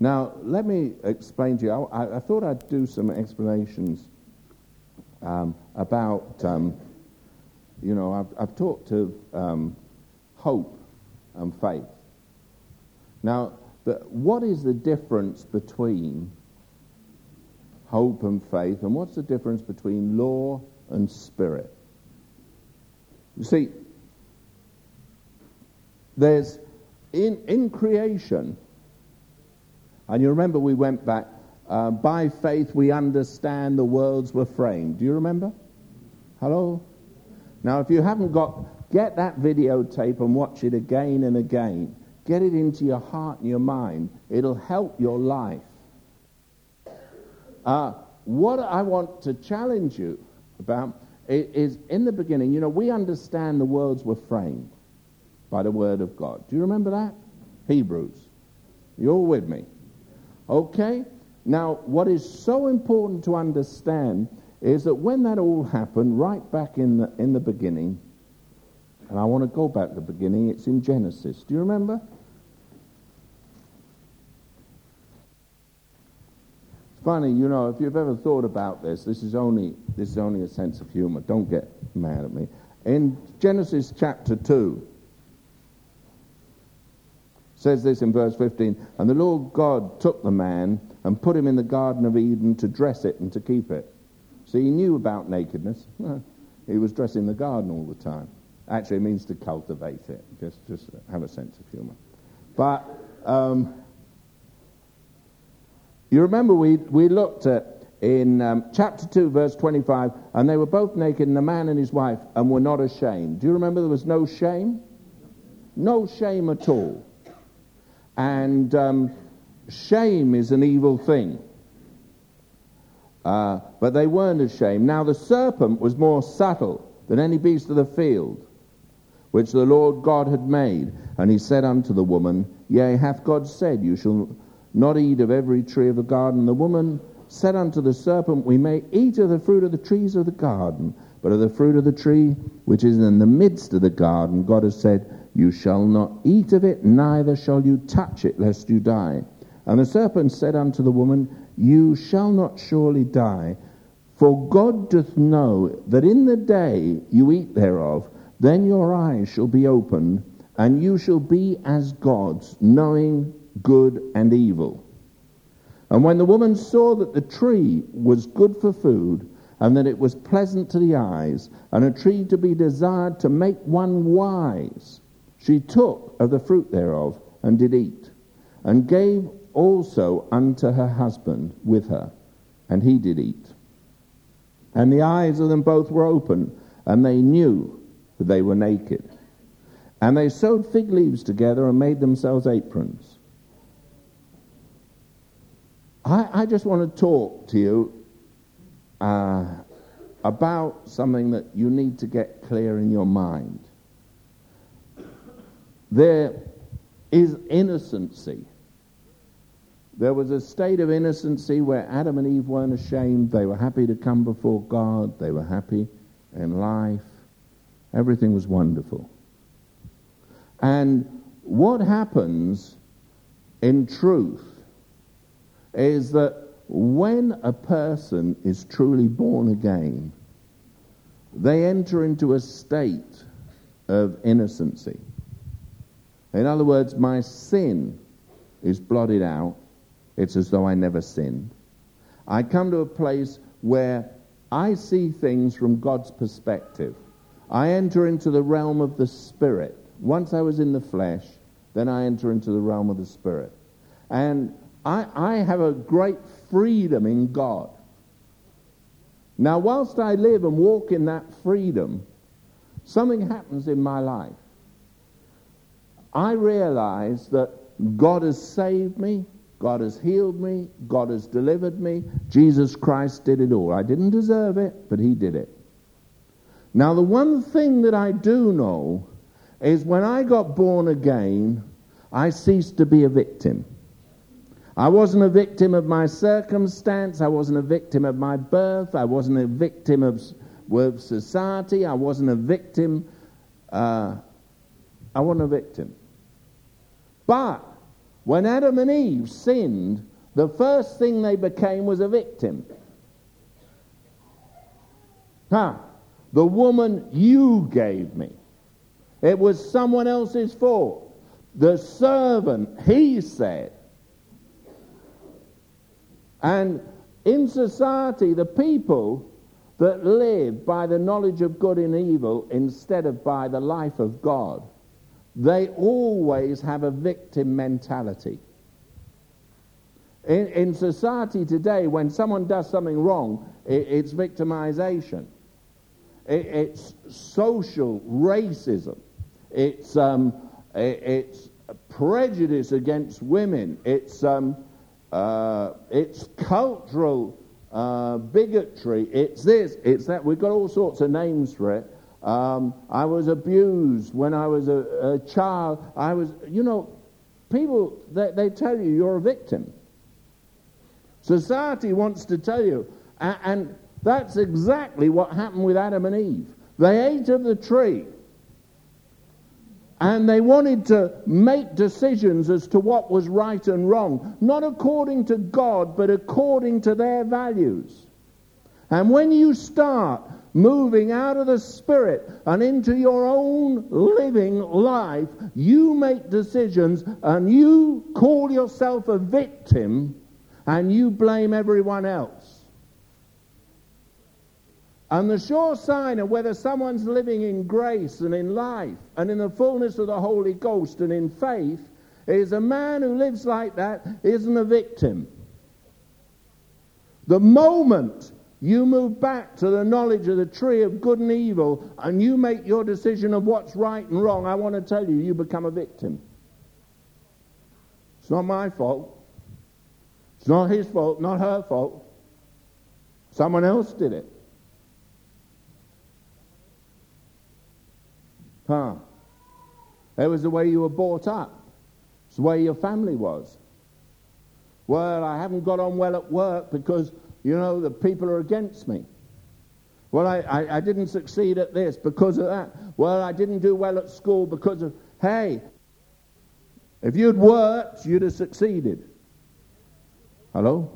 Now, let me explain to you. I, I thought I'd do some explanations um, about, um, you know, I've, I've talked of um, hope and faith. Now, the, what is the difference between hope and faith, and what's the difference between law and spirit? You see, there's in, in creation, and you remember we went back, uh, by faith we understand the worlds were framed. Do you remember? Hello? Now, if you haven't got, get that videotape and watch it again and again. Get it into your heart and your mind. It'll help your life. Uh, what I want to challenge you about is in the beginning, you know, we understand the worlds were framed by the Word of God. Do you remember that? Hebrews. You're with me. Okay? Now, what is so important to understand is that when that all happened, right back in the, in the beginning, and I want to go back to the beginning, it's in Genesis. Do you remember? It's funny, you know, if you've ever thought about this, this is only, this is only a sense of humor. Don't get mad at me. In Genesis chapter 2, says this in verse 15 And the Lord God took the man and put him in the Garden of Eden to dress it and to keep it. So he knew about nakedness. he was dressing the garden all the time. Actually, it means to cultivate it. Just, just have a sense of humor. But um, you remember we, we looked at in um, chapter 2, verse 25, and they were both naked, and the man and his wife, and were not ashamed. Do you remember there was no shame? No shame at all. And um, shame is an evil thing. Uh, but they weren't ashamed. Now the serpent was more subtle than any beast of the field, which the Lord God had made. And he said unto the woman, Yea, hath God said, You shall not eat of every tree of the garden? The woman said unto the serpent, We may eat of the fruit of the trees of the garden, but of the fruit of the tree which is in the midst of the garden, God has said, you shall not eat of it, neither shall you touch it, lest you die. And the serpent said unto the woman, You shall not surely die, for God doth know that in the day you eat thereof, then your eyes shall be opened, and you shall be as gods, knowing good and evil. And when the woman saw that the tree was good for food, and that it was pleasant to the eyes, and a tree to be desired to make one wise, she took of the fruit thereof and did eat, and gave also unto her husband with her, and he did eat. And the eyes of them both were open, and they knew that they were naked. And they sewed fig leaves together and made themselves aprons. I, I just want to talk to you uh, about something that you need to get clear in your mind. There is innocency. There was a state of innocency where Adam and Eve weren't ashamed. They were happy to come before God. They were happy in life. Everything was wonderful. And what happens in truth is that when a person is truly born again, they enter into a state of innocency. In other words, my sin is blotted out. It's as though I never sinned. I come to a place where I see things from God's perspective. I enter into the realm of the Spirit. Once I was in the flesh, then I enter into the realm of the Spirit. And I, I have a great freedom in God. Now, whilst I live and walk in that freedom, something happens in my life. I realize that God has saved me, God has healed me, God has delivered me. Jesus Christ did it all. I didn't deserve it, but He did it. Now, the one thing that I do know is when I got born again, I ceased to be a victim. I wasn't a victim of my circumstance. I wasn't a victim of my birth. I wasn't a victim of, of society. I wasn't a victim. Uh, I wasn't a victim. But When Adam and Eve sinned, the first thing they became was a victim. Huh? The woman you gave me. It was someone else's fault. The servant, he said. And in society, the people that live by the knowledge of good and evil instead of by the life of God, they always have a victim mentality. In, in society today, when someone does something wrong, it, it's victimization. It, it's social racism. It's, um, it, it's prejudice against women. It's, um, uh, it's cultural uh, bigotry. It's this, it's that. We've got all sorts of names for it. Um, I was abused when I was a, a, child. I was, you know, people, they, they, tell you you're a victim. Society wants to tell you. And, and that's exactly what happened with Adam and Eve. They ate of the tree. And they wanted to make decisions as to what was right and wrong, not according to God, but according to their values. And when you start moving out of the spirit and into your own living life, you make decisions and you call yourself a victim and you blame everyone else. And the sure sign of whether someone's living in grace and in life and in the fullness of the Holy Ghost and in faith is a man who lives like that isn't a victim. The moment you move back to the knowledge of the tree of good and evil and you make your decision of what's right and wrong, I want to tell you, you become a victim. It's not my fault. It's not his fault, not her fault. Someone else did it. Huh? It was the way you were brought up. It's the way your family was. Well, I haven't got on well at work because, you know, the people are against me. Well, I, I, I didn't succeed at this because of that. Well, I didn't do well at school because of, hey, if you'd worked, you'd have succeeded. Hello?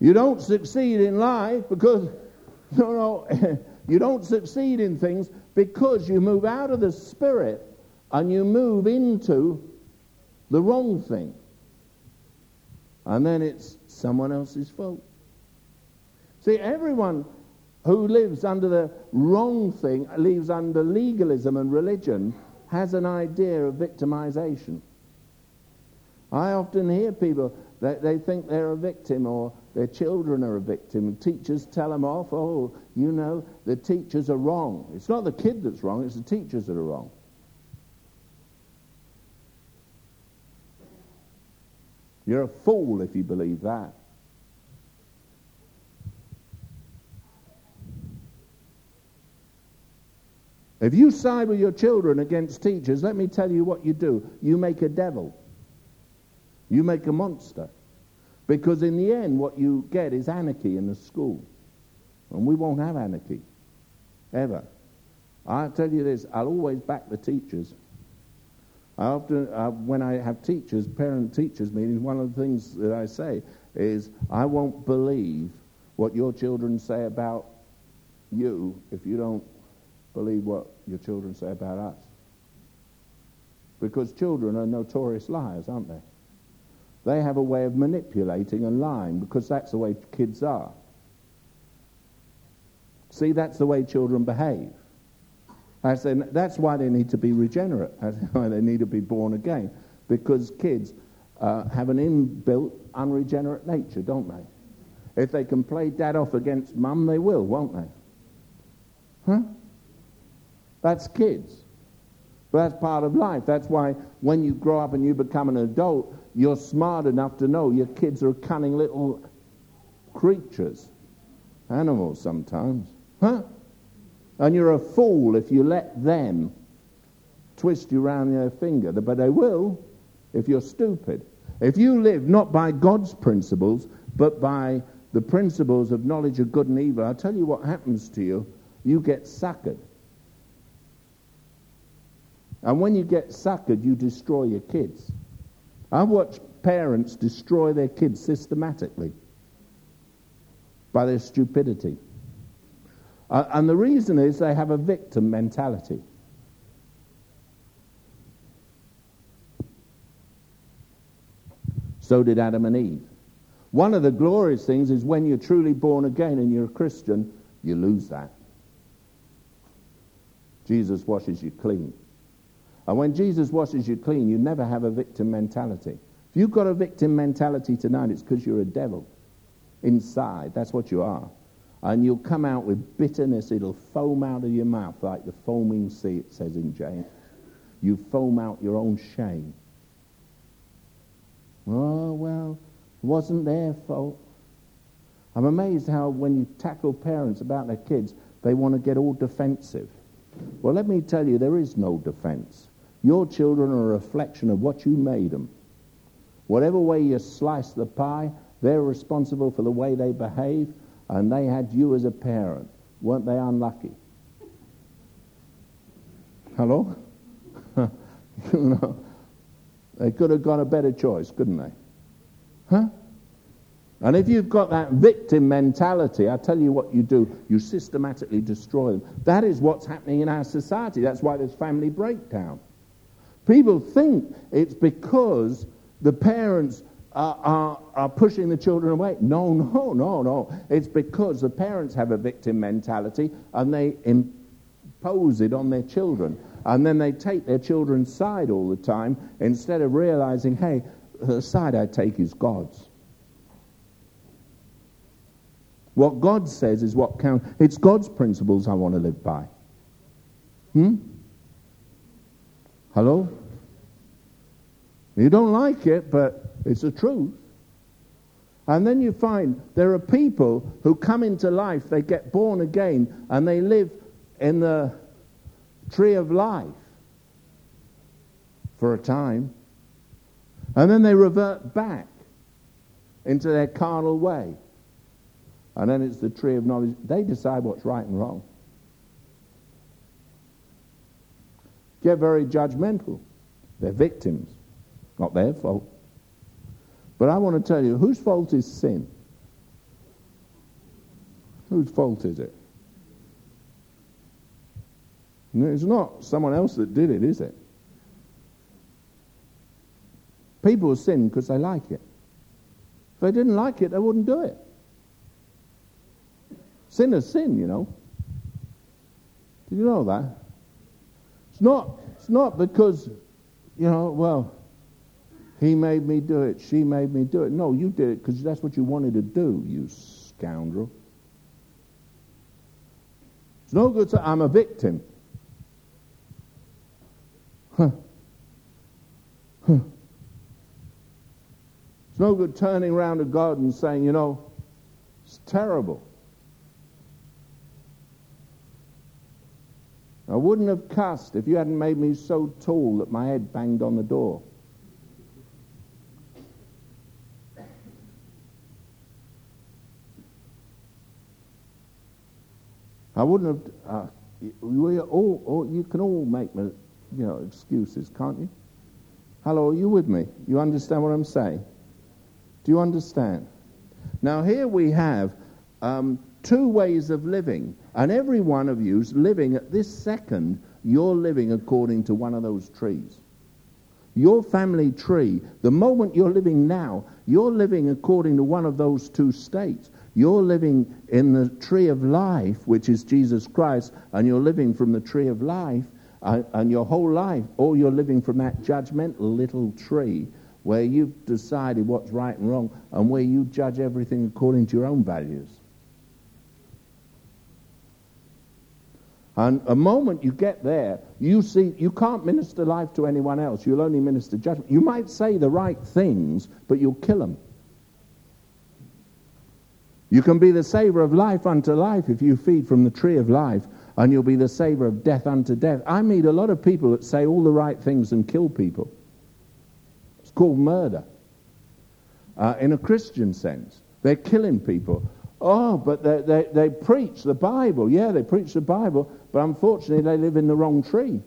You don't succeed in life because, you know, you don't succeed in things because you move out of the spirit and you move into the wrong thing. And then it's someone else's fault. See, everyone who lives under the wrong thing, lives under legalism and religion, has an idea of victimization. I often hear people that they think they're a victim or their children are a victim. Teachers tell them off. Oh, you know, the teachers are wrong. It's not the kid that's wrong, it's the teachers that are wrong. You're a fool if you believe that. If you side with your children against teachers, let me tell you what you do. You make a devil. You make a monster. Because in the end, what you get is anarchy in the school. And we won't have anarchy. Ever. I'll tell you this, I'll always back the teachers. I often, uh, when I have teachers, parent teachers meetings, one of the things that I say is, I won't believe what your children say about you if you don't believe what your children say about us. Because children are notorious liars, aren't they? They have a way of manipulating and lying because that's the way kids are. See, that's the way children behave. I say, that's why they need to be regenerate. That's why they need to be born again. Because kids uh, have an inbuilt unregenerate nature, don't they? If they can play dad off against mum, they will, won't they? Huh? That's kids. But that's part of life. That's why when you grow up and you become an adult, you're smart enough to know your kids are cunning little creatures, animals sometimes. Huh? And you're a fool if you let them twist you round their finger. But they will if you're stupid. If you live not by God's principles, but by the principles of knowledge of good and evil, I'll tell you what happens to you. You get suckered. And when you get suckered, you destroy your kids. I've watched parents destroy their kids systematically by their stupidity. Uh, and the reason is they have a victim mentality. So did Adam and Eve. One of the glorious things is when you're truly born again and you're a Christian, you lose that. Jesus washes you clean. And when Jesus washes you clean, you never have a victim mentality. If you've got a victim mentality tonight, it's because you're a devil inside. That's what you are. And you'll come out with bitterness. It'll foam out of your mouth like the foaming sea, it says in James. You foam out your own shame. Oh, well, it wasn't their fault. I'm amazed how when you tackle parents about their kids, they want to get all defensive. Well, let me tell you, there is no defense. Your children are a reflection of what you made them. Whatever way you slice the pie, they're responsible for the way they behave, and they had you as a parent. Weren't they unlucky? Hello? you know, they could have got a better choice, couldn't they? Huh? And if you've got that victim mentality, I tell you what you do, you systematically destroy them. That is what's happening in our society. That's why there's family breakdown. People think it's because the parents are, are, are, pushing the children away. No, no, no, no. It's because the parents have a victim mentality and they impose it on their children. And then they take their children's side all the time instead of realizing, hey, the side I take is God's. What God says is what counts. It's God's principles I want to live by. Hmm? Hello? You don't like it, but it's the truth. And then you find there are people who come into life, they get born again, and they live in the tree of life for a time. And then they revert back into their carnal way. And then it's the tree of knowledge. They decide what's right and wrong. Get very judgmental. They're victims. Not their fault. But I want to tell you, whose fault is sin? Whose fault is it? It's not someone else that did it, is it? People sin because they like it. If they didn't like it, they wouldn't do it. Sin is sin, you know. Did you know that? It's not, it's not because, you know, well, he made me do it, she made me do it. No, you did it because that's what you wanted to do, you scoundrel. It's no good to, I'm a victim. Huh. Huh. It's no good turning around to God and saying, you know, it's terrible. I wouldn't have cussed if you hadn't made me so tall that my head banged on the door. I wouldn't have. Uh, we all, all, you can all make, you know, excuses, can't you? Hello, are you with me? You understand what I'm saying? Do you understand? Now, here we have um, two ways of living, and every one of you's living at this second, you're living according to one of those trees. Your family tree, the moment you're living now, you're living according to one of those two states. You're living in the tree of life, which is Jesus Christ, and you're living from the tree of life, uh, and your whole life, or you're living from that judgmental little tree where you've decided what's right and wrong and where you judge everything according to your own values. And a moment you get there, you see, you can't minister life to anyone else. You'll only minister judgment. You might say the right things, but you'll kill them. You can be the savor of life unto life if you feed from the tree of life, and you'll be the savor of death unto death. I meet a lot of people that say all the right things and kill people. It's called murder uh, in a Christian sense. They're killing people. Oh, but they, they, they preach the Bible. Yeah, they preach the Bible, but unfortunately, they live in the wrong tree.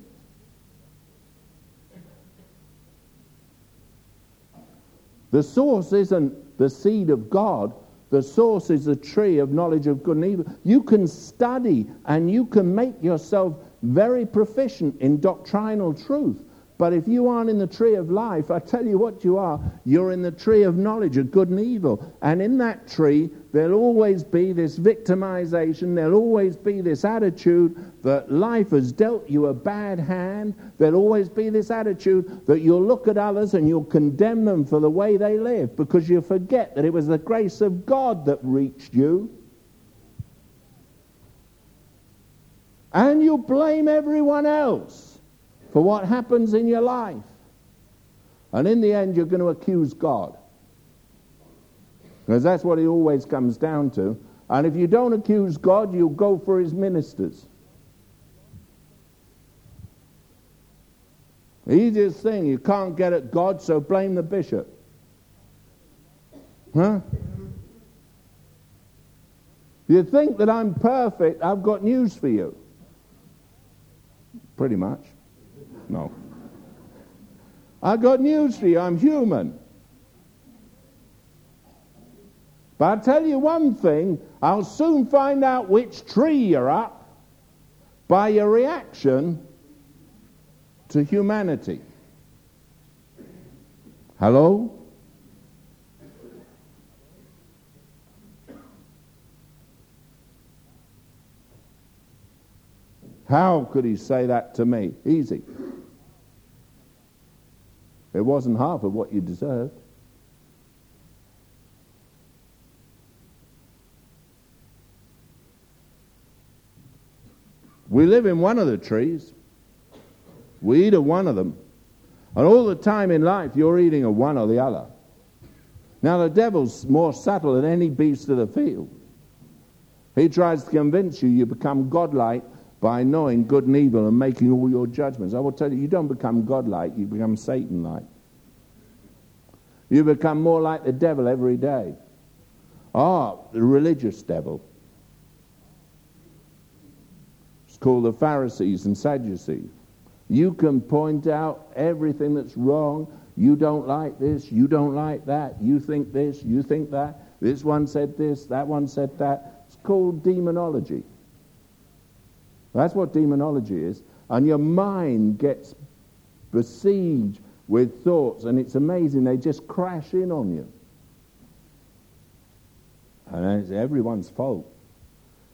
The source isn't the seed of God, the source is the tree of knowledge of good and evil. You can study and you can make yourself very proficient in doctrinal truth. But if you aren't in the tree of life, I tell you what you are. You're in the tree of knowledge of good and evil. And in that tree, there'll always be this victimization. There'll always be this attitude that life has dealt you a bad hand. There'll always be this attitude that you'll look at others and you'll condemn them for the way they live because you forget that it was the grace of God that reached you. And you blame everyone else for what happens in your life. And in the end, you're going to accuse God. Because that's what he always comes down to. And if you don't accuse God, you'll go for his ministers. Easiest thing, you can't get at God, so blame the bishop. Huh? You think that I'm perfect, I've got news for you. Pretty much. No. I've got news for you. I'm human. But I'll tell you one thing I'll soon find out which tree you're up by your reaction to humanity. Hello? How could he say that to me? Easy. It wasn't half of what you deserved. We live in one of the trees. We eat of one of them. And all the time in life, you're eating of one or the other. Now, the devil's more subtle than any beast of the field. He tries to convince you you become godlike by knowing good and evil and making all your judgments. I will tell you, you don't become godlike, you become Satan like. You become more like the devil every day. Ah, the religious devil. It's called the Pharisees and Sadducees. You can point out everything that's wrong. You don't like this, you don't like that, you think this, you think that. This one said this, that one said that. It's called demonology. That's what demonology is. And your mind gets besieged with thoughts, and it's amazing, they just crash in on you. And it's everyone's fault.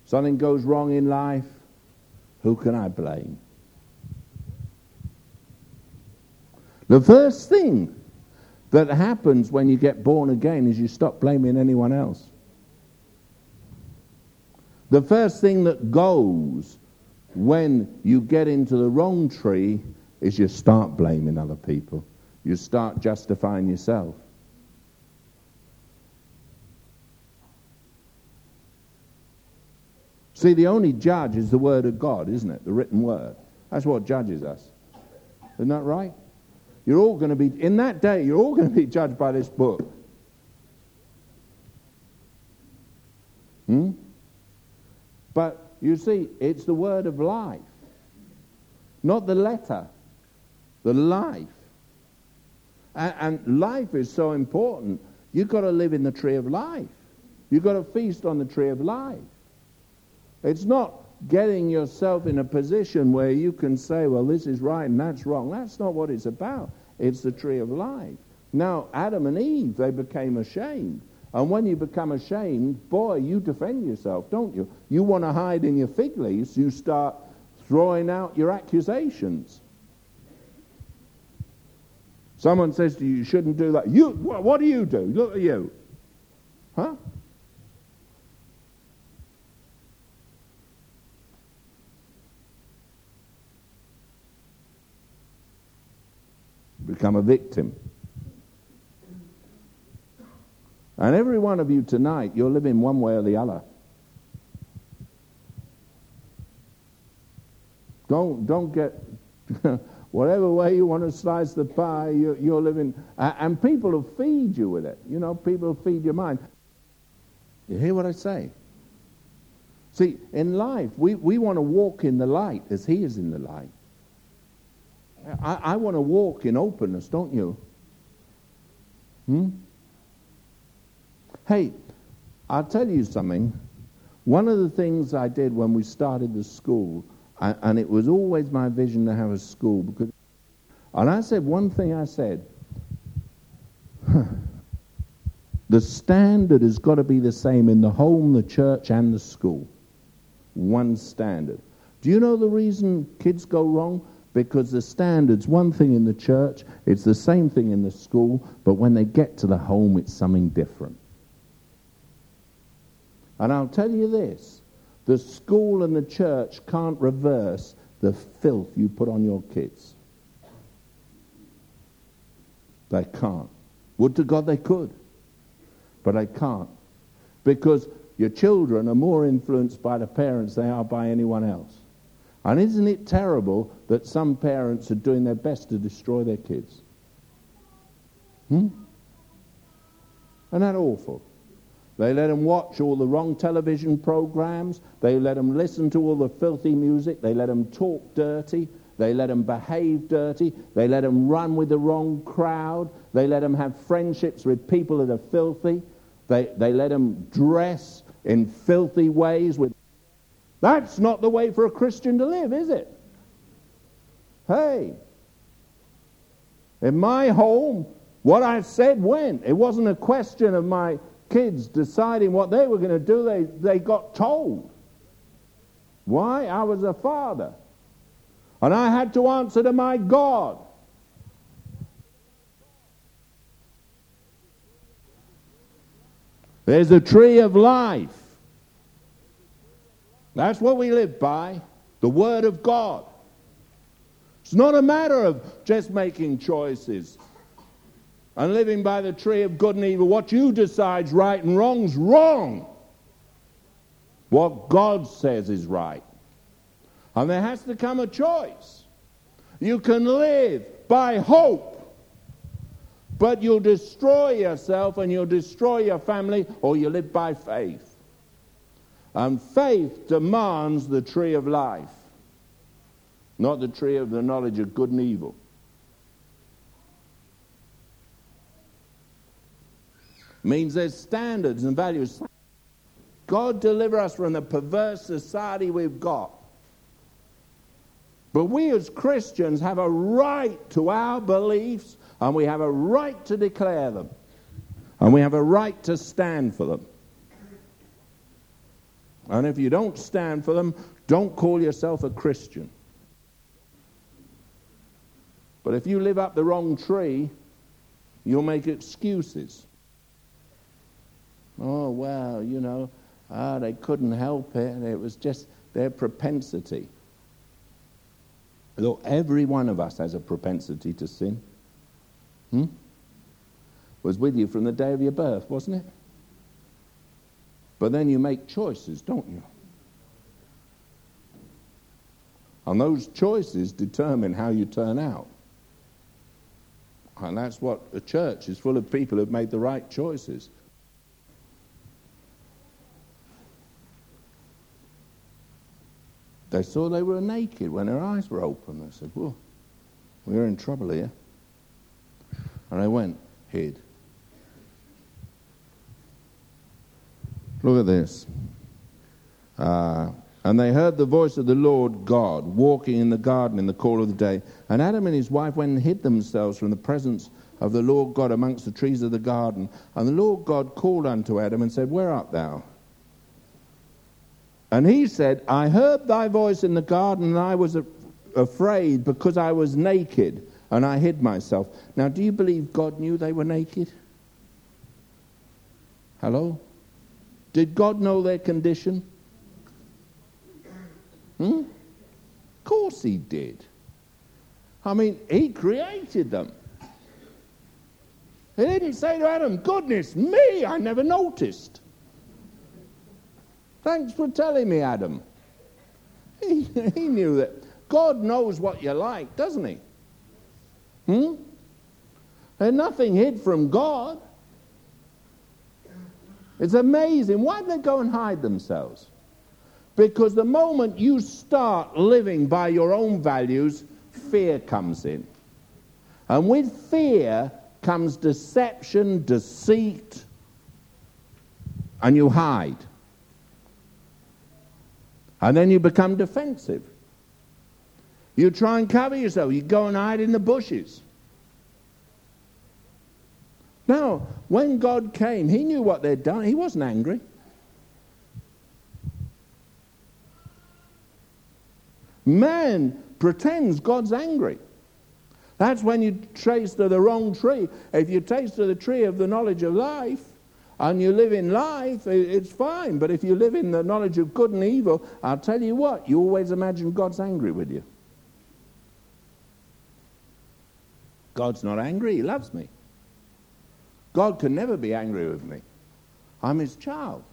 Something goes wrong in life, who can I blame? The first thing that happens when you get born again is you stop blaming anyone else. The first thing that goes when you get into the wrong tree is you start blaming other people. You start justifying yourself. See, the only judge is the Word of God, isn't it? The written Word. That's what judges us. Isn't that right? You're all going to be, in that day, you're all going to be judged by this book. Hmm? But you see, it's the word of life, not the letter, the life. And, and life is so important. You've got to live in the tree of life. You've got to feast on the tree of life. It's not getting yourself in a position where you can say, well, this is right and that's wrong. That's not what it's about. It's the tree of life. Now, Adam and Eve, they became ashamed. And when you become ashamed, boy, you defend yourself, don't you? You want to hide in your fig leaves, you start throwing out your accusations. Someone says to you, you shouldn't do that. You, what do you do? Look at you. Huh? Become a victim. And every one of you tonight, you're living one way or the other. Don't, don't get, whatever way you want to slice the pie, you're, you're living, and people will feed you with it. You know, people feed your mind. You hear what I say? See, in life, we, we want to walk in the light as he is in the light. I, I want to walk in openness, don't you? Hmm? Hey, I'll tell you something. One of the things I did when we started the school, and it was always my vision to have a school, because, and I said one thing I said, the standard has got to be the same in the home, the church, and the school. One standard. Do you know the reason kids go wrong? Because the standard's one thing in the church, it's the same thing in the school, but when they get to the home, it's something different. And I'll tell you this the school and the church can't reverse the filth you put on your kids. They can't. Would to God they could. But they can't. Because your children are more influenced by the parents they are by anyone else. And isn't it terrible that some parents are doing their best to destroy their kids? Hmm? Isn't that awful? They let them watch all the wrong television programs. They let them listen to all the filthy music. They let them talk dirty. They let them behave dirty. They let them run with the wrong crowd. They let them have friendships with people that are filthy. They, they let them dress in filthy ways. With That's not the way for a Christian to live, is it? Hey, in my home, what I said went. It wasn't a question of my kids deciding what they were going to do, they, they got told. Why? I was a father. And I had to answer to my God. There's a tree of life. That's what we live by the Word of God. It's not a matter of just making choices and living by the tree of good and evil. What you decide's right and wrong's wrong. What God says is right. And there has to come a choice. You can live by hope, but you'll destroy yourself and you'll destroy your family, or you live by faith. And faith demands the tree of life, not the tree of the knowledge of good and evil. Means there's standards and values. God deliver us from the perverse society we've got. But we as Christians have a right to our beliefs and we have a right to declare them. And we have a right to stand for them. And if you don't stand for them, don't call yourself a Christian. But if you live up the wrong tree, you'll make excuses. Oh, well, you know, ah, they couldn't help it. It was just their propensity. Look, every one of us has a propensity to sin. Hmm? Was with you from the day of your birth, wasn't it? But then you make choices, don't you? And those choices determine how you turn out. And that's what a church is full of people who've made the right choices. They saw they were naked when their eyes were open. They said, Well, we're in trouble here. And they went, hid. Look at this. Uh, and they heard the voice of the Lord God walking in the garden in the cool of the day. And Adam and his wife went and hid themselves from the presence of the Lord God amongst the trees of the garden. And the Lord God called unto Adam and said, Where art thou? And he said, I heard thy voice in the garden, and I was afraid because I was naked, and I hid myself. Now, do you believe God knew they were naked? Hello? Did God know their condition? Hmm? Of course he did. I mean, he created them. He didn't say to Adam, Goodness me, I never noticed. Thanks for telling me, Adam. He, he knew that. God knows what you like, doesn't he? Hmm? There's nothing hid from God. It's amazing. Why do they go and hide themselves? Because the moment you start living by your own values, fear comes in. And with fear comes deception, deceit, and you hide. And then you become defensive. You try and cover yourself. You go and hide in the bushes. Now, when God came, he knew what they'd done. He wasn't angry. Man pretends God's angry. That's when you taste of the wrong tree. If you taste of the tree of the knowledge of life and you live in life, it's fine. But if you live in the knowledge of good and evil, I'll tell you what, you always imagine God's angry with you. God's not angry, He loves me. God can never be angry with me. I'm His child.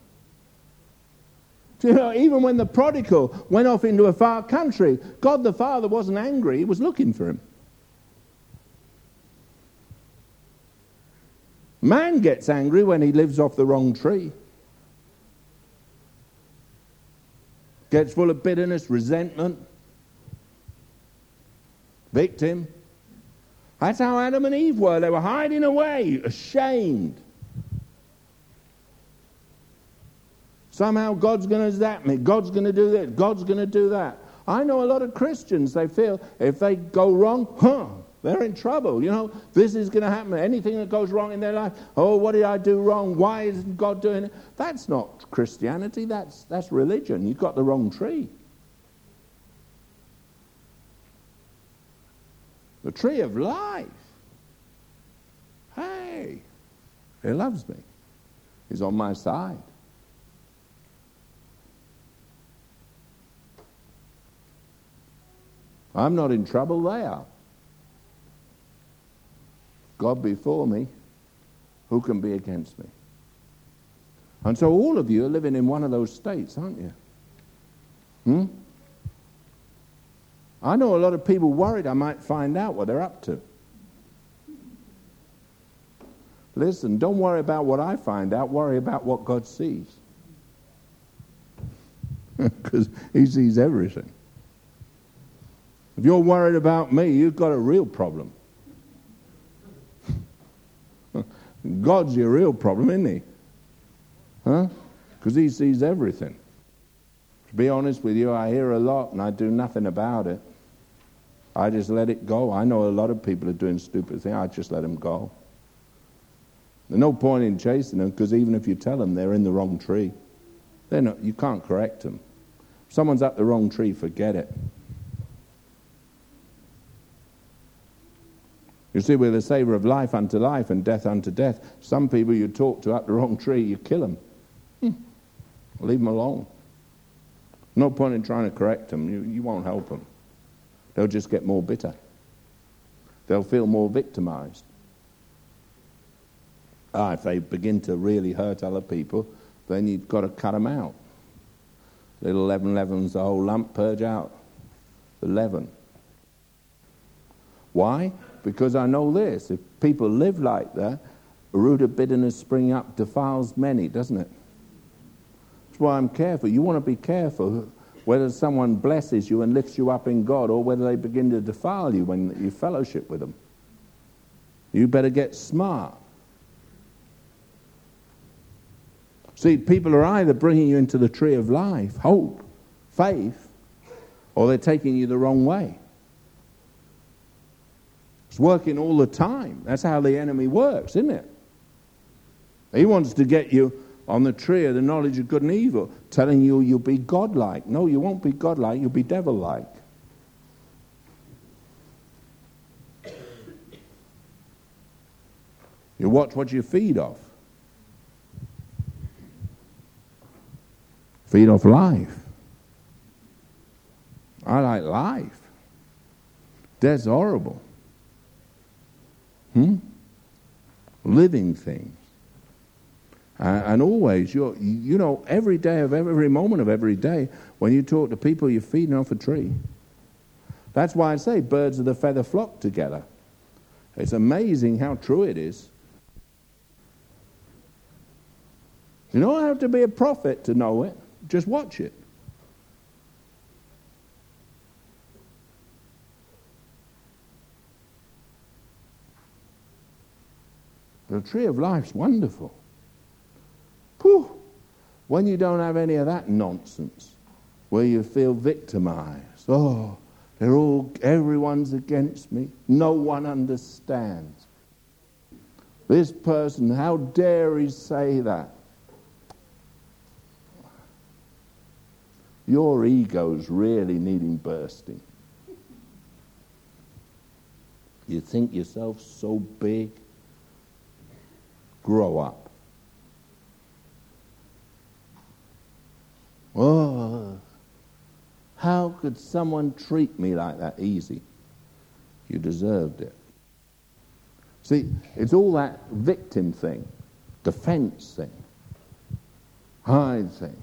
You know, even when the prodigal went off into a far country, God the Father wasn't angry, He was looking for him. Man gets angry when he lives off the wrong tree. Gets full of bitterness, resentment, victim. That's how Adam and Eve were. They were hiding away, ashamed. Somehow God's going to zap me. God's going to do this. God's going to do that. I know a lot of Christians, they feel if they go wrong, huh, they're in trouble. You know, this is going to happen. Anything that goes wrong in their life, oh, what did I do wrong? Why isn't God doing it? That's not Christianity. That's, that's religion. You've got the wrong tree. The tree of life. Hey, he loves me. He's on my side. I'm not in trouble, they are. God before me, who can be against me? And so all of you are living in one of those states, aren't you? Hmm? I know a lot of people worried I might find out what they're up to. Listen, don't worry about what I find out, worry about what God sees. Because He sees everything. If you're worried about me, you've got a real problem. God's your real problem, isn't He? Huh? Because He sees everything. To be honest with you, I hear a lot and I do nothing about it. I just let it go. I know a lot of people are doing stupid things. I just let them go. There's no point in chasing them because even if you tell them they're in the wrong tree, they're not, you can't correct them. If someone's up the wrong tree, forget it. You see, we're the savor of life unto life and death unto death. Some people you talk to up the wrong tree, you kill them. Hmm. Leave them alone. No point in trying to correct them. You, you won't help them. They'll just get more bitter. They'll feel more victimized. Ah, if they begin to really hurt other people, then you've got to cut them out. Little leaven leavens the whole lump, purge out the leaven. Why? Because I know this. If people live like that, a root of bitterness springing up defiles many, doesn't it? That's why I'm careful. You want to be careful whether someone blesses you and lifts you up in God or whether they begin to defile you when you fellowship with them. You better get smart. See, people are either bringing you into the tree of life, hope, faith, or they're taking you the wrong way. It's working all the time. That's how the enemy works, isn't it? He wants to get you on the tree of the knowledge of good and evil, telling you you'll be godlike. No, you won't be godlike, you'll be devil like. You watch what you feed off. Feed off life. I like life. Death's horrible. Hmm? Living things. Uh, and always, you're, you know, every day of every moment of every day, when you talk to people, you're feeding off a tree. That's why I say birds of the feather flock together. It's amazing how true it is. You don't have to be a prophet to know it. Just watch it. The tree of life's wonderful. When you don't have any of that nonsense, where you feel victimized, oh, they're all, everyone's against me, no one understands. This person, how dare he say that? Your ego's really needing bursting. You think yourself so big? Grow up. Oh, how could someone treat me like that easy? You deserved it. See, it's all that victim thing, defense thing, hide thing.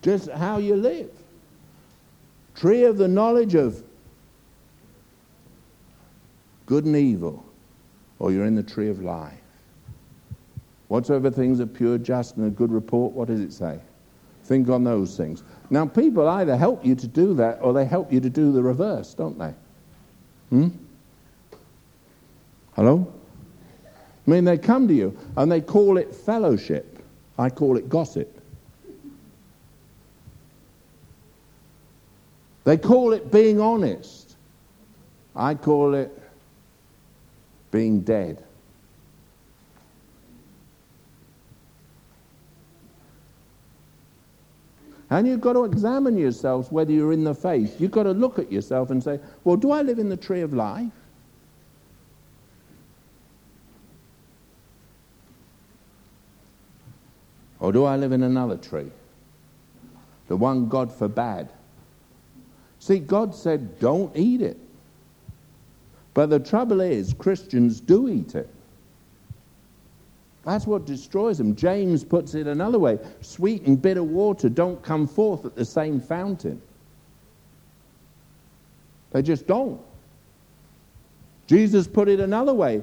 Just how you live. Tree of the knowledge of good and evil, or you're in the tree of life. Whatsoever things are pure, just, and a good report, what does it say? Think on those things. Now, people either help you to do that or they help you to do the reverse, don't they? Hmm? Hello? I mean, they come to you and they call it fellowship. I call it gossip. They call it being honest. I call it being dead. And you've got to examine yourselves whether you're in the faith. You've got to look at yourself and say, well, do I live in the tree of life? Or do I live in another tree? The one God forbade. See, God said, don't eat it. But the trouble is, Christians do eat it. That's what destroys them. James puts it another way sweet and bitter water don't come forth at the same fountain. They just don't. Jesus put it another way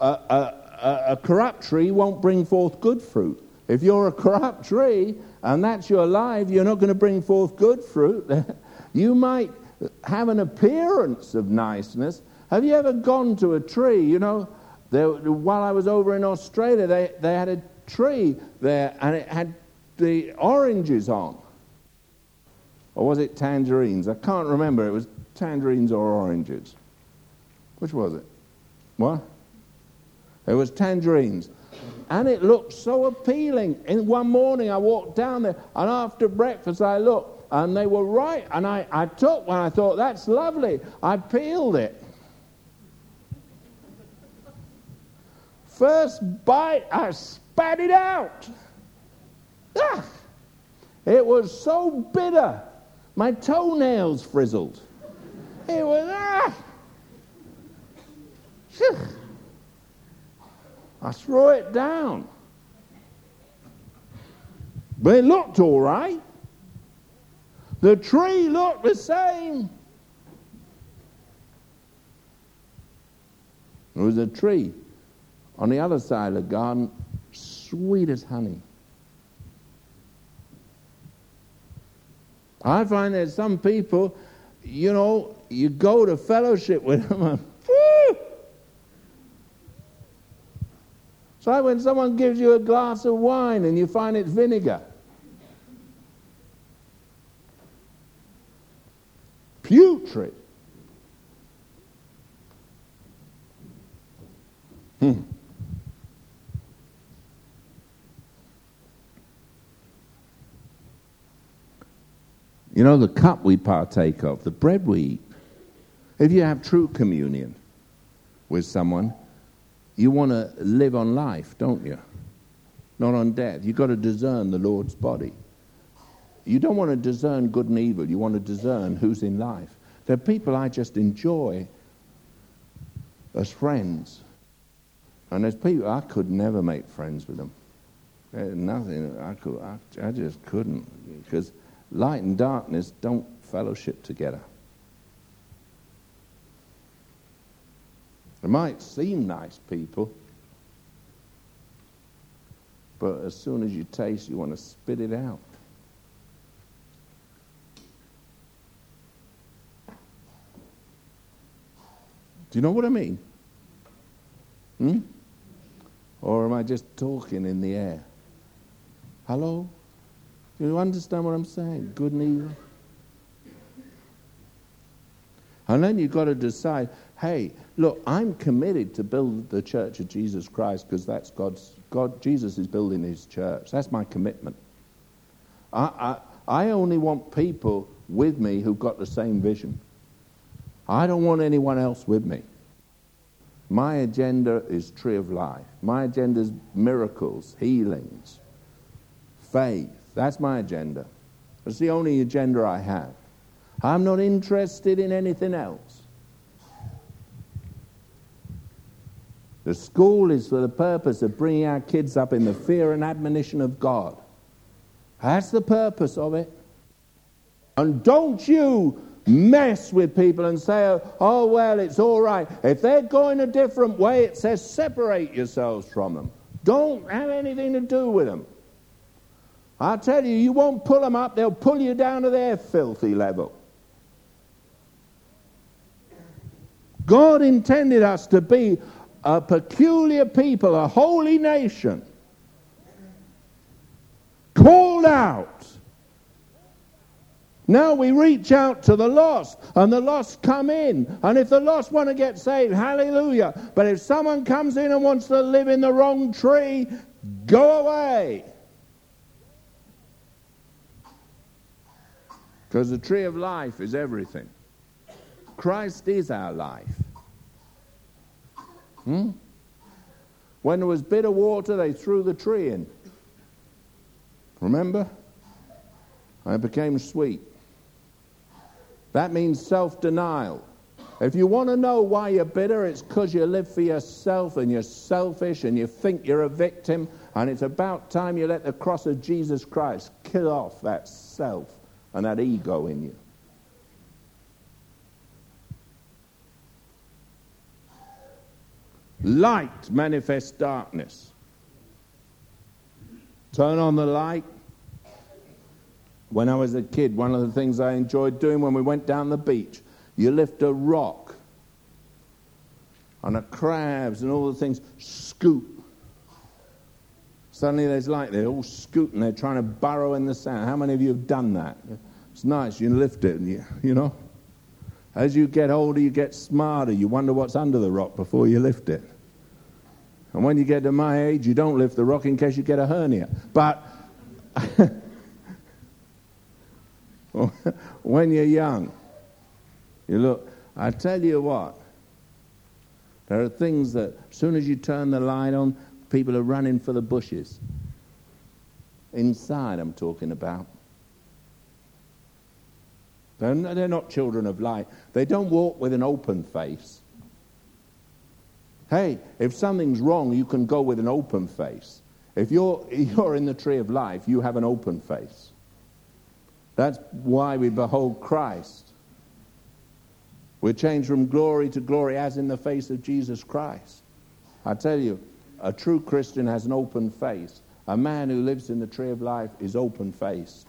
a, a, a, corrupt tree won't bring forth good fruit. If you're a corrupt tree and that's your life, you're not going to bring forth good fruit. you might have an appearance of niceness. Have you ever gone to a tree? You know, there, while I was over in Australia, they, they had a tree there and it had the oranges on. Or was it tangerines? I can't remember. It was tangerines or oranges. Which was it? What? It was tangerines. And it looked so appealing. And one morning I walked down there, and after breakfast I looked, and they were right. And I, I took one, I thought, that's lovely. I peeled it. First bite, I spat it out. Ah, it was so bitter, my toenails frizzled. It was, ah. I threw it down. But it looked all right. The tree looked the same. It was a tree on the other side of the garden, sweet as honey. I find that some people, you know, you go to fellowship with them and It's like when someone gives you a glass of wine and you find it's vinegar. Putrid. Hmm. You know, the cup we partake of, the bread we eat. If you have true communion with someone, you want to live on life, don't you? Not on death. You've got to discern the Lord's body. You don't want to discern good and evil. You want to discern who's in life. There are people I just enjoy as friends. And there's people I could never make friends with them. There's nothing I could. I, I just couldn't because light and darkness don't fellowship together. They might seem nice people, but as soon as you taste, you want to spit it out. Do you know what I mean? Hmm? Or am I just talking in the air? Hello? Do you understand what I'm saying? Good and evil. And then you've got to decide hey, look, I'm committed to build the church of Jesus Christ because that's God's, God, Jesus is building his church. That's my commitment. I, I, I only want people with me who've got the same vision. I don't want anyone else with me. My agenda is tree of life. My agenda is miracles, healings, faith. That's my agenda. That's the only agenda I have. I'm not interested in anything else. The school is for the purpose of bringing our kids up in the fear and admonition of God. That's the purpose of it. And don't you mess with people and say, oh, well, it's all right. If they're going a different way, it says separate yourselves from them. Don't have anything to do with them. I tell you, you won't pull them up, they'll pull you down to their filthy level. God intended us to be a peculiar people, a holy nation, called out. Now we reach out to the lost, and the lost come in. And if the lost want to get saved, hallelujah. But if someone comes in and wants to live in the wrong tree, go away. Because the tree of life is everything. Christ is our life. Hmm? When there was bitter water, they threw the tree in. Remember? It became sweet. That means self denial. If you want to know why you're bitter, it's because you live for yourself and you're selfish and you think you're a victim. And it's about time you let the cross of Jesus Christ kill off that self and that ego in you. Light manifests darkness. Turn on the light. When I was a kid, one of the things I enjoyed doing when we went down the beach, you lift a rock and the crabs and all the things scoot. Suddenly there's light, they're all scooting, they're trying to burrow in the sand. How many of you have done that? It's nice, you lift it, you, you know. As you get older, you get smarter. You wonder what's under the rock before you lift it. And when you get to my age, you don't lift the rock in case you get a hernia. But when you're young, you look, I tell you what, there are things that as soon as you turn the light on, people are running for the bushes. Inside, I'm talking about. They're, not children of light. They don't walk with an open face. Hey, if something's wrong, you can go with an open face. If you're, you're in the tree of life, you have an open face. That's why we behold Christ. We're changed from glory to glory as in the face of Jesus Christ. I tell you, a true Christian has an open face. A man who lives in the tree of life is open faced.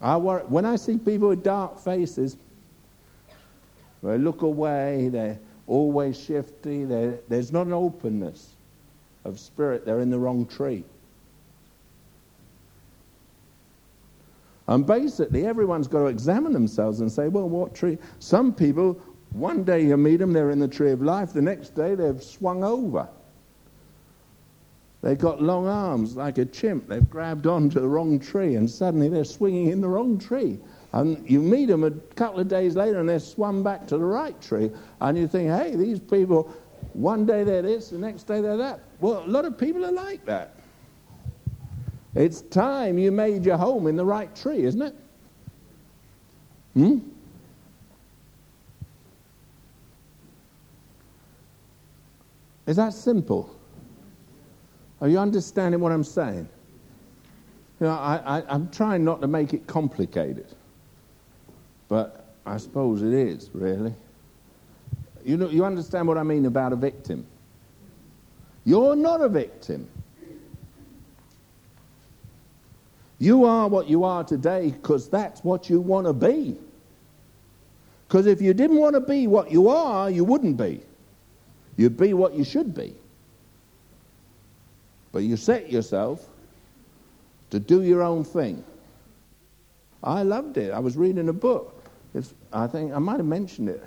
I worry, when I see people with dark faces, they look away, they're always shifty. There, there's not an openness of spirit. They're in the wrong tree. And basically, everyone's got to examine themselves and say, well, what tree? Some people, one day you meet them, they're in the tree of life. The next day, they've swung over. They've got long arms like a chimp. They've grabbed onto the wrong tree, and suddenly they're swinging in the wrong tree. And you meet them a couple of days later and they're swung back to the right tree. And you think, hey, these people, one day they're this, the next day they're that. Well, a lot of people are like that. It's time you made your home in the right tree, isn't it? Hmm? Is that simple? Are you understanding what I'm saying? You know, I, I, I'm trying not to make it complicated. But I suppose it is, really. You, know, you understand what I mean about a victim? You're not a victim. You are what you are today because that's what you want to be. Because if you didn't want to be what you are, you wouldn't be. You'd be what you should be. But you set yourself to do your own thing. I loved it. I was reading a book. It's, I think I might have mentioned it,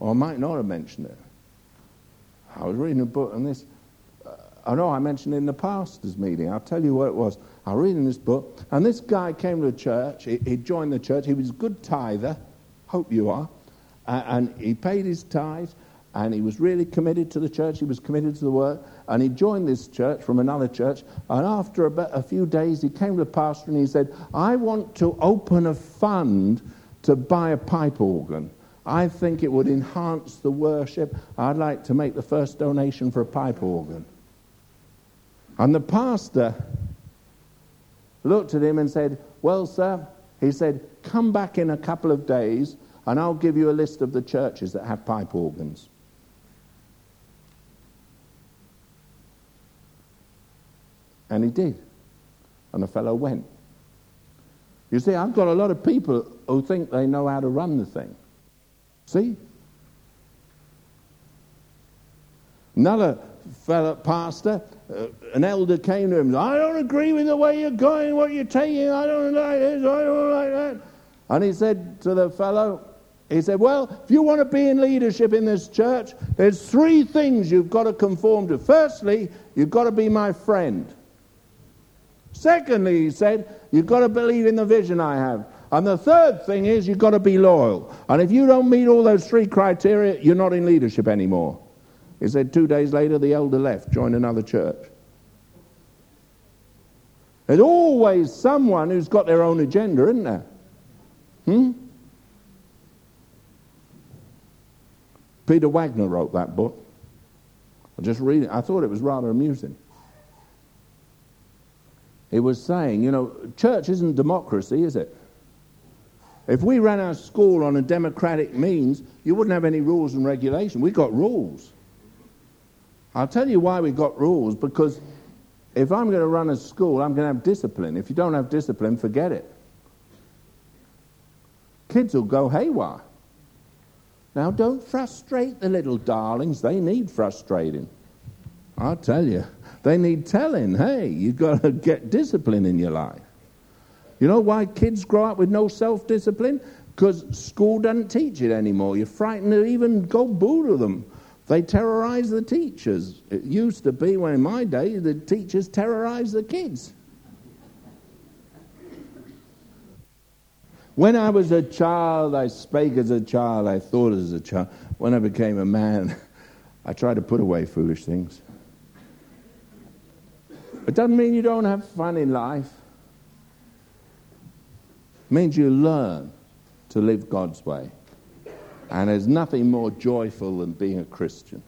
or I might not have mentioned it. I was reading a book, and this, uh, I know I mentioned it in the pastor's meeting. I'll tell you what it was. I was reading this book, and this guy came to the church. He, he joined the church. He was a good tither. Hope you are. Uh, and he paid his tithes, and he was really committed to the church. He was committed to the work, and he joined this church from another church. And after about a few days, he came to the pastor and he said, I want to open a fund to buy a pipe organ. I think it would enhance the worship. I'd like to make the first donation for a pipe organ. And the pastor looked at him and said, Well, sir, he said, come back in a couple of days and I'll give you a list of the churches that have pipe organs. And he did. And the fellow went. You see, I've got a lot of people who think they know how to run the thing. See? Another fellow pastor, uh, an elder came to him. I don't agree with the way you're going, what you're taking. I don't like this. I don't like that. And he said to the fellow, he said, Well, if you want to be in leadership in this church, there's three things you've got to conform to. Firstly, you've got to be my friend. Secondly, he said, you've got to believe in the vision I have. And the third thing is you've got to be loyal. And if you don't meet all those three criteria, you're not in leadership anymore. He said two days later, the elder left, joined another church. There's always someone who's got their own agenda, isn't there? Hmm? Peter Wagner wrote that book. I just read it. I thought it was rather amusing. It was saying, you know, church isn't democracy, is it? If we ran our school on a democratic means, you wouldn't have any rules and regulation. We've got rules. I'll tell you why we've got rules because if I'm going to run a school, I'm going to have discipline. If you don't have discipline, forget it. Kids will go haywire. Now, don't frustrate the little darlings. They need frustrating. I'll tell you. They need telling. Hey, you've got to get discipline in your life. You know why kids grow up with no self discipline? Because school doesn't teach it anymore. You're frightened to even go boo to them. They terrorize the teachers. It used to be when in my day the teachers terrorized the kids. When I was a child, I spake as a child, I thought as a child. When I became a man, I tried to put away foolish things. It doesn't mean you don't have fun in life. It means you learn to live God's way. And there's nothing more joyful than being a Christian.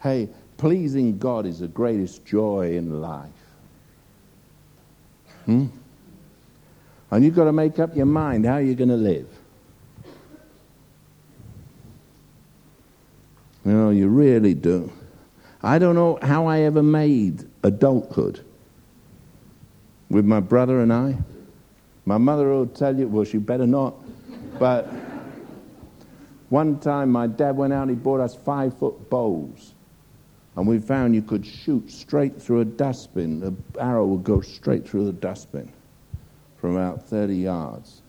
Hey, pleasing God is the greatest joy in life. Hmm? And you've got to make up your mind how you're going to live. You know, you really do. I don't know how I ever made adulthood with my brother and I. My mother will tell you, well, she better not. But one time my dad went out, he bought us five foot bows. And we found you could shoot straight through a dustbin. The arrow would go straight through the dustbin from about 30 yards.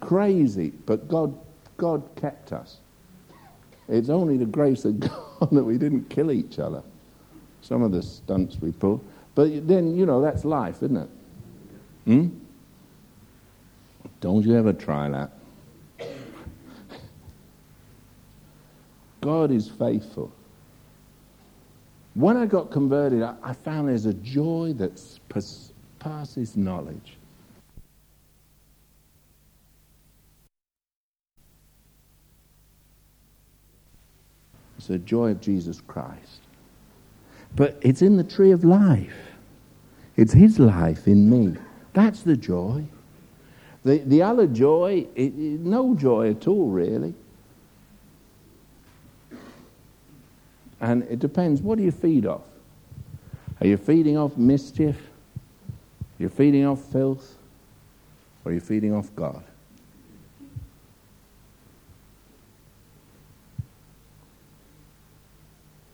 Crazy, but God, God kept us. It's only the grace of God that we didn't kill each other. Some of the stunts we pulled. But then, you know, that's life, isn't it? Hmm? Don't you ever try that. God is faithful. When I got converted, I, I found there's a joy that passes knowledge. It's the joy of Jesus Christ. But it's in the tree of life. It's His life in me. That's the joy. The, the other joy, it, it, no joy at all, really. And it depends. What do you feed off? Are you feeding off mischief? Are you feeding off filth? Or are you feeding off God?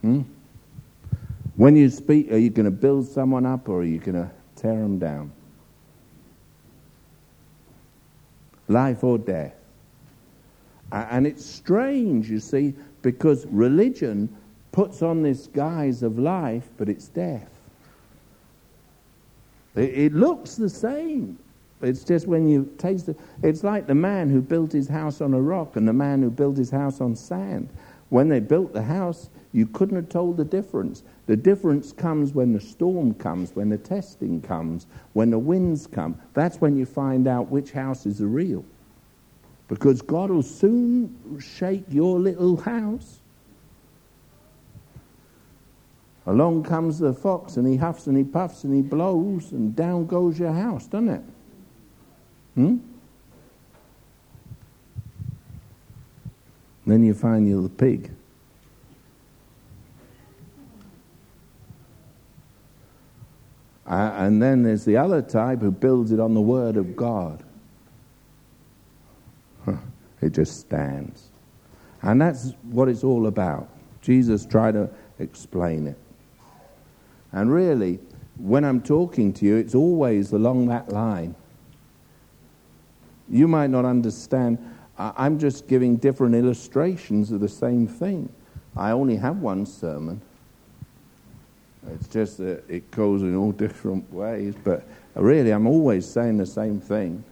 Hmm? When you speak, are you going to build someone up or are you going to tear them down? Life or death. And it's strange, you see, because religion puts on this guise of life, but it's death. It, looks the same. It's just when you taste it. It's like the man who built his house on a rock and the man who built his house on sand. When they built the house, you couldn't have told the difference. The difference comes when the storm comes, when the testing comes, when the winds come. That's when you find out which house is the real. Because God will soon shake your little house. Along comes the fox and he huffs and he puffs and he blows and down goes your house, doesn't it? Hmm? Then you find you're the pig. Uh, and then there's the other type who builds it on the Word of God. Huh. It just stands. And that's what it's all about. Jesus tried to explain it. And really, when I'm talking to you, it's always along that line. You might not understand. I'm just giving different illustrations of the same thing. I only have one sermon. It's just that it goes in all different ways, but really, I'm always saying the same thing.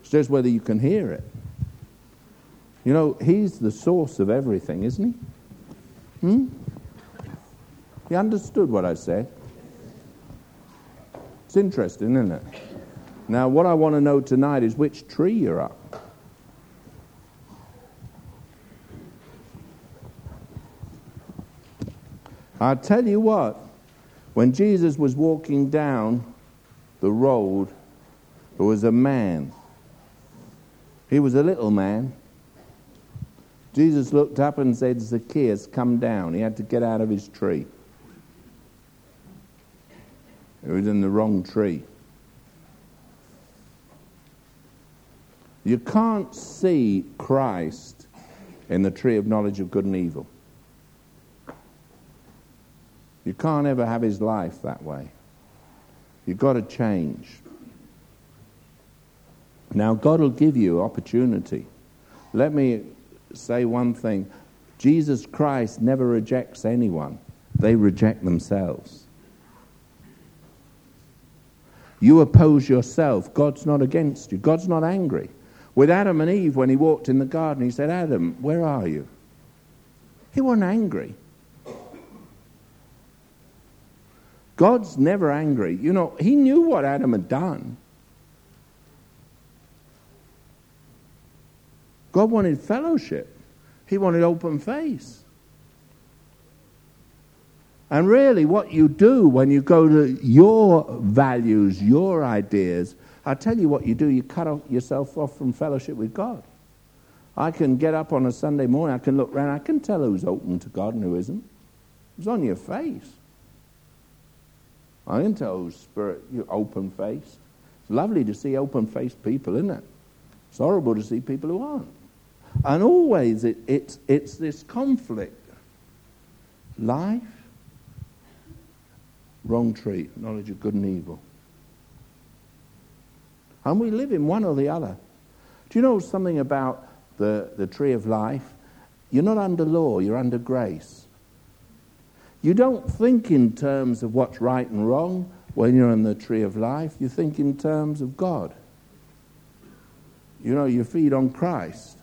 It's just whether you can hear it. You know, He's the source of everything, isn't He? Hmm? You understood what I said? It's interesting, isn't it? Now, what I want to know tonight is which tree you're up. I'll tell you what, when Jesus was walking down the road, there was a man. He was a little man. Jesus looked up and said, Zacchaeus, come down. He had to get out of his tree. He was in the wrong tree. You can't see Christ in the tree of knowledge of good and evil. You can't ever have his life that way. You've got to change. Now, God will give you opportunity. Let me say one thing Jesus Christ never rejects anyone, they reject themselves. You oppose yourself. God's not against you. God's not angry. With Adam and Eve, when he walked in the garden, he said, Adam, where are you? He wasn't angry. God's never angry. You know, he knew what Adam had done. God wanted fellowship, he wanted open face. And really, what you do when you go to your values, your ideas, I tell you what you do, you cut off yourself off from fellowship with God. I can get up on a Sunday morning, I can look around, I can tell who's open to God and who isn't. It's on your face. I can tell who's spirit, you open faced. It's lovely to see open faced people, isn't it? It's horrible to see people who aren't. And always it, it's this conflict. Life wrong tree, knowledge of good and evil. And we live in one or the other. Do you know something about the, the tree of life? You're not under law, you're under grace. You don't think in terms of what's right and wrong when you're in the tree of life, you think in terms of God. You know, you feed on Christ.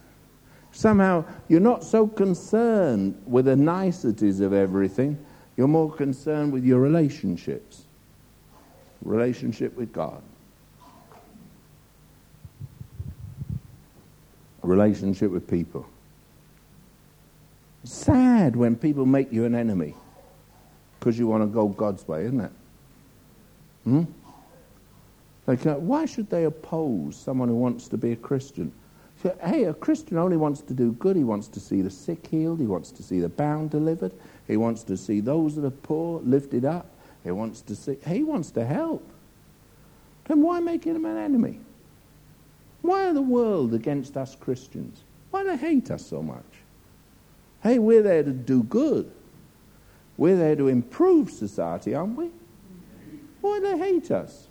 Somehow, you're not so concerned with the niceties of everything you're more concerned with your relationships, relationship with God, relationship with people. sad when people make you an enemy because you want to go God's way, isn't it? Hmm? Like, why should they oppose someone who wants to be a Christian? So, hey, a Christian only wants to do good. He wants to see the sick healed. He wants to see the bound delivered. He wants to see those that are poor lifted up. He wants to see, he wants to help. Then why make him an enemy? Why are the world against us Christians? Why do they hate us so much? Hey, we're there to do good. We're there to improve society, aren't we? Why do they hate us?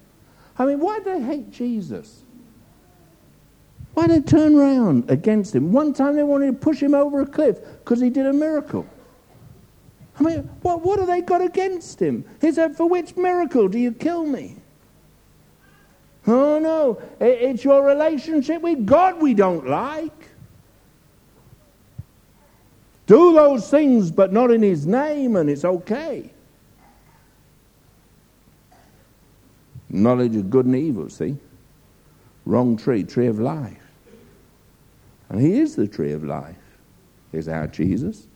I mean, why do they hate Jesus? Why did they turn around against him? One time they wanted to push him over a cliff because he did a miracle. I mean, what, what have they got against him? He said, For which miracle do you kill me? Oh no, it's your relationship with God we don't like. Do those things, but not in His name, and it's okay. Knowledge of good and evil, see? Wrong tree, tree of life. And He is the tree of life, is our Jesus.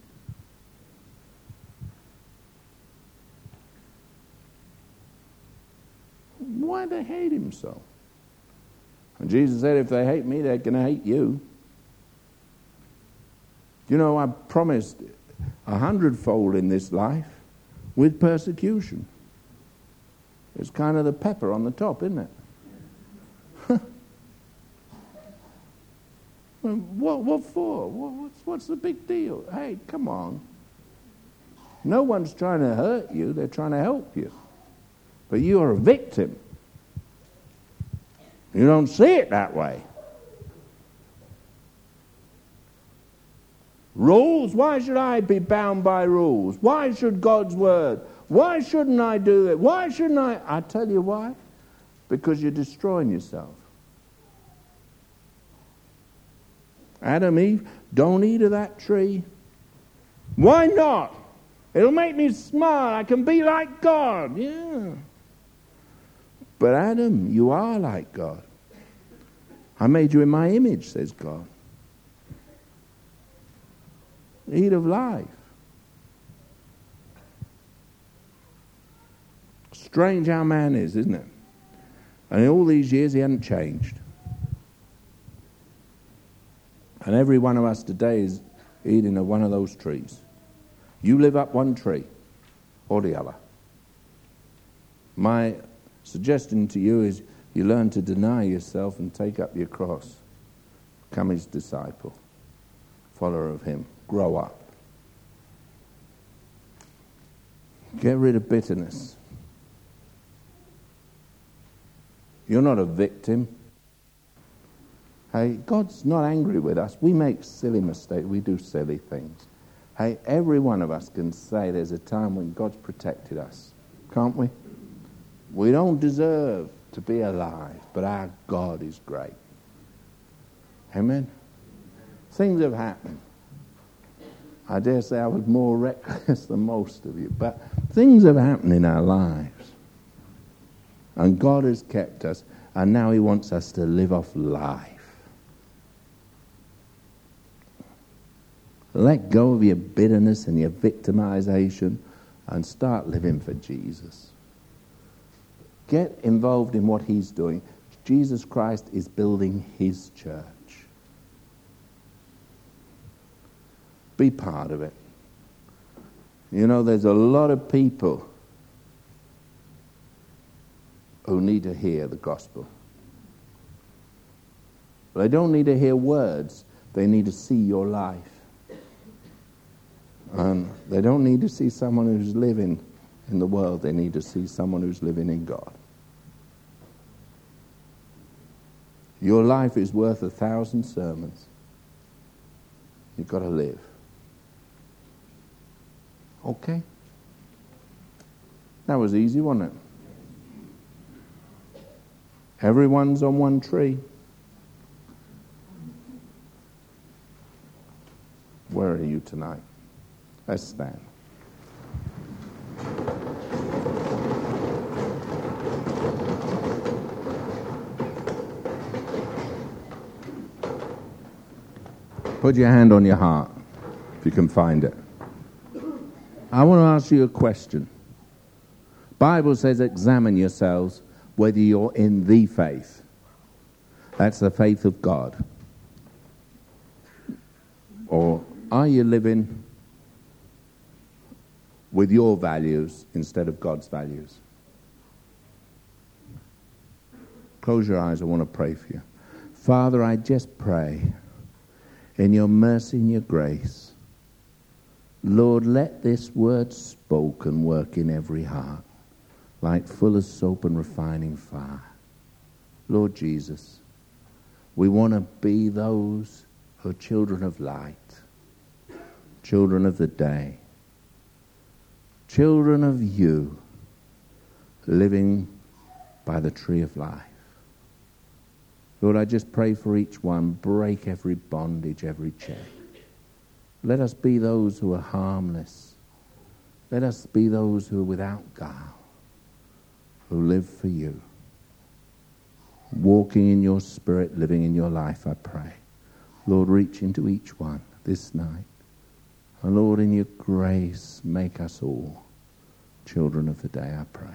Why they hate him so? And Jesus said, if they hate me, they're going to hate you. You know, I promised a hundredfold in this life with persecution. It's kind of the pepper on the top, isn't it? what, what for? What, what's, what's the big deal? Hey, come on. No one's trying to hurt you, they're trying to help you. But you are a victim. You don't see it that way. Rules? Why should I be bound by rules? Why should God's word? Why shouldn't I do it? Why shouldn't I? I tell you why. Because you're destroying yourself. Adam, Eve, don't eat of that tree. Why not? It'll make me smile. I can be like God. Yeah. But Adam, you are like God. I made you in my image, says God. Eat of life. Strange how man is, isn't it? And in all these years, he hadn't changed. And every one of us today is eating of one of those trees. You live up one tree or the other. My suggestion to you is you learn to deny yourself and take up your cross. Become his disciple, follower of him. Grow up. Get rid of bitterness. You're not a victim. Hey, God's not angry with us. We make silly mistakes. We do silly things. Hey, every one of us can say there's a time when God's protected us. Can't we? We don't deserve to be alive, but our God is great. Amen? Things have happened. I dare say I was more reckless than most of you, but things have happened in our lives. And God has kept us, and now He wants us to live off life. Let go of your bitterness and your victimization and start living for Jesus. Get involved in what he's doing. Jesus Christ is building his church. Be part of it. You know, there's a lot of people who need to hear the gospel. They don't need to hear words, they need to see your life. And they don't need to see someone who's living in the world, they need to see someone who's living in God. Your life is worth a thousand sermons. You've got to live. Okay? That was easy, wasn't it? Everyone's on one tree. Where are you tonight? Let's stand. Put your hand on your heart if you can find it. I want to ask you a question. Bible says examine yourselves whether you're in the faith. That's the faith of God. Or are you living with your values instead of God's values? Close your eyes. I want to pray for you. Father, I just pray in your mercy and your grace Lord, let this word spoken work in every heart, like fuller's soap and refining fire. Lord Jesus, we want to be those who are children of light, children of the day, children of you, living by the tree of life. Lord, I just pray for each one, break every bondage, every chain. Let us be those who are harmless. Let us be those who are without guile, who live for you. Walking in your spirit, living in your life, I pray. Lord, reach into each one this night. And Lord, in your grace, make us all children of the day, I pray.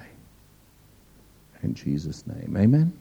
In Jesus' name, amen.